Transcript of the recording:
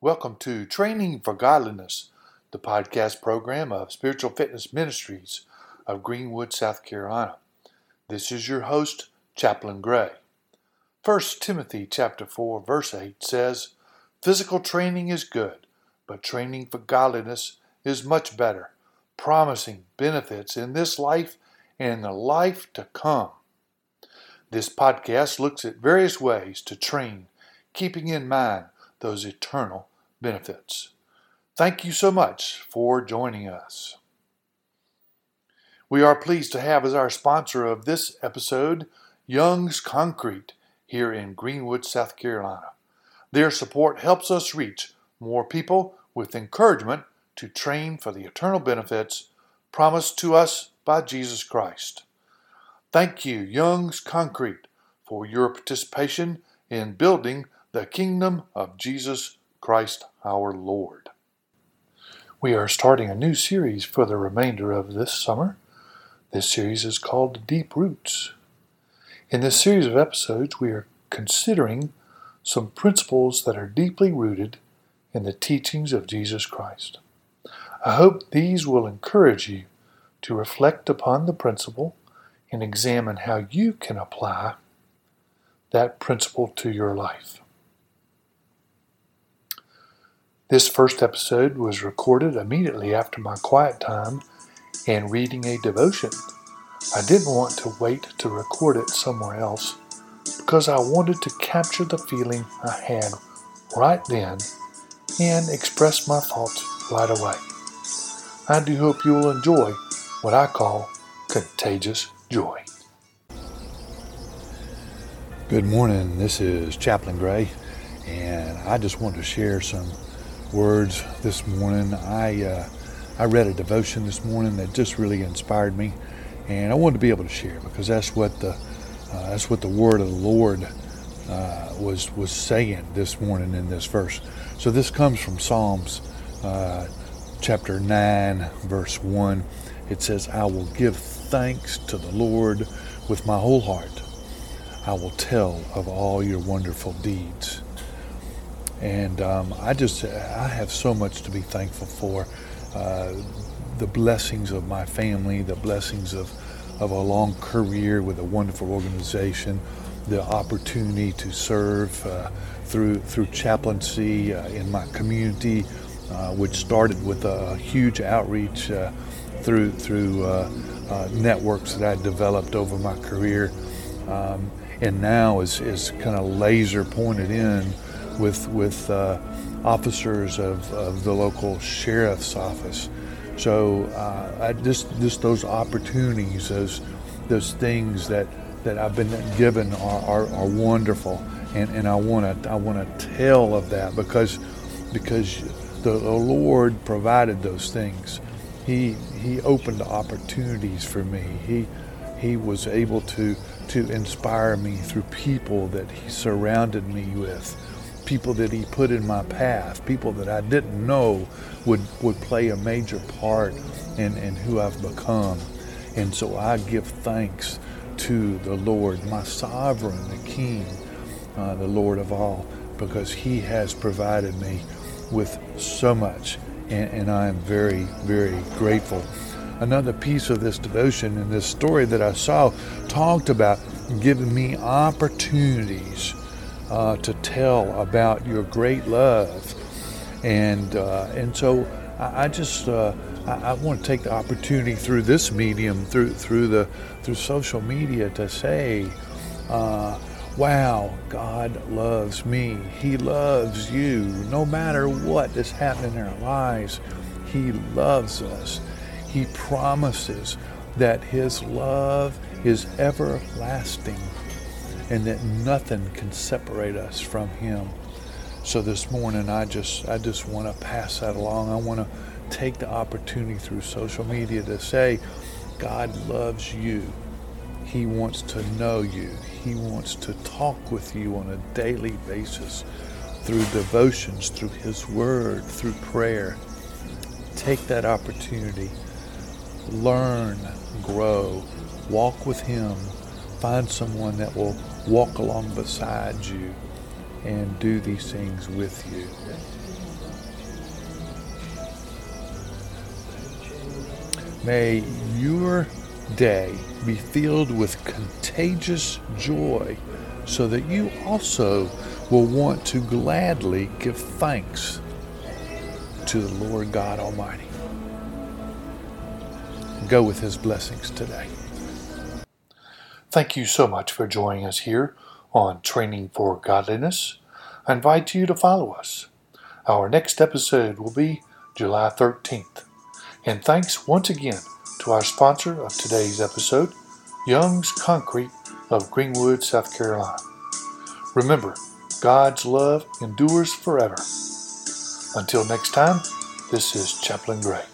Welcome to Training for Godliness, the podcast program of Spiritual Fitness Ministries of Greenwood, South Carolina. This is your host, Chaplain Gray. 1 Timothy chapter 4 verse 8 says, "Physical training is good, but training for godliness is much better, promising benefits in this life and in the life to come." This podcast looks at various ways to train, keeping in mind those eternal benefits. Thank you so much for joining us. We are pleased to have as our sponsor of this episode Young's Concrete here in Greenwood, South Carolina. Their support helps us reach more people with encouragement to train for the eternal benefits promised to us by Jesus Christ. Thank you, Young's Concrete, for your participation in building the kingdom of Jesus Christ our Lord. We are starting a new series for the remainder of this summer. This series is called Deep Roots. In this series of episodes, we are considering some principles that are deeply rooted in the teachings of Jesus Christ. I hope these will encourage you to reflect upon the principle and examine how you can apply that principle to your life. This first episode was recorded immediately after my quiet time and reading a devotion. I didn't want to wait to record it somewhere else because I wanted to capture the feeling I had right then and express my thoughts right away. I do hope you will enjoy what I call contagious joy. Good morning. This is Chaplain Gray, and I just want to share some words this morning. I uh, I read a devotion this morning that just really inspired me, and I wanted to be able to share because that's what the uh, that's what the word of the Lord uh, was was saying this morning in this verse. So this comes from Psalms uh, chapter nine, verse one. It says, "I will give thanks to the Lord with my whole heart. I will tell of all your wonderful deeds." And um, I just, I have so much to be thankful for. Uh, the blessings of my family, the blessings of, of a long career with a wonderful organization, the opportunity to serve uh, through through chaplaincy uh, in my community, uh, which started with a huge outreach uh, through through uh, networks that I developed over my career, um, and now is is kind of laser pointed in with with uh, officers of, of the local sheriff's office. So uh, I just just those opportunities, those those things that, that I've been given are, are, are wonderful, and, and I want to I want to tell of that because because the, the Lord provided those things. He He opened opportunities for me. He He was able to to inspire me through people that He surrounded me with people that he put in my path, people that I didn't know would, would play a major part in, in who I've become. And so I give thanks to the Lord, my sovereign, the King, uh, the Lord of all, because he has provided me with so much. And, and I am very, very grateful. Another piece of this devotion and this story that I saw talked about giving me opportunities uh, to tell about your great love. And, uh, and so I, I just uh, I, I, want to take the opportunity through this medium, through, through, the, through social media, to say, uh, wow, God loves me. He loves you. No matter what is happening in our lives, He loves us. He promises that His love is everlasting and that nothing can separate us from him. So this morning I just I just want to pass that along. I want to take the opportunity through social media to say God loves you. He wants to know you. He wants to talk with you on a daily basis through devotions, through his word, through prayer. Take that opportunity. Learn, grow, walk with him. Find someone that will walk along beside you and do these things with you. May your day be filled with contagious joy so that you also will want to gladly give thanks to the Lord God Almighty. Go with His blessings today. Thank you so much for joining us here on Training for Godliness. I invite you to follow us. Our next episode will be July 13th. And thanks once again to our sponsor of today's episode, Young's Concrete of Greenwood, South Carolina. Remember, God's love endures forever. Until next time, this is Chaplain Gray.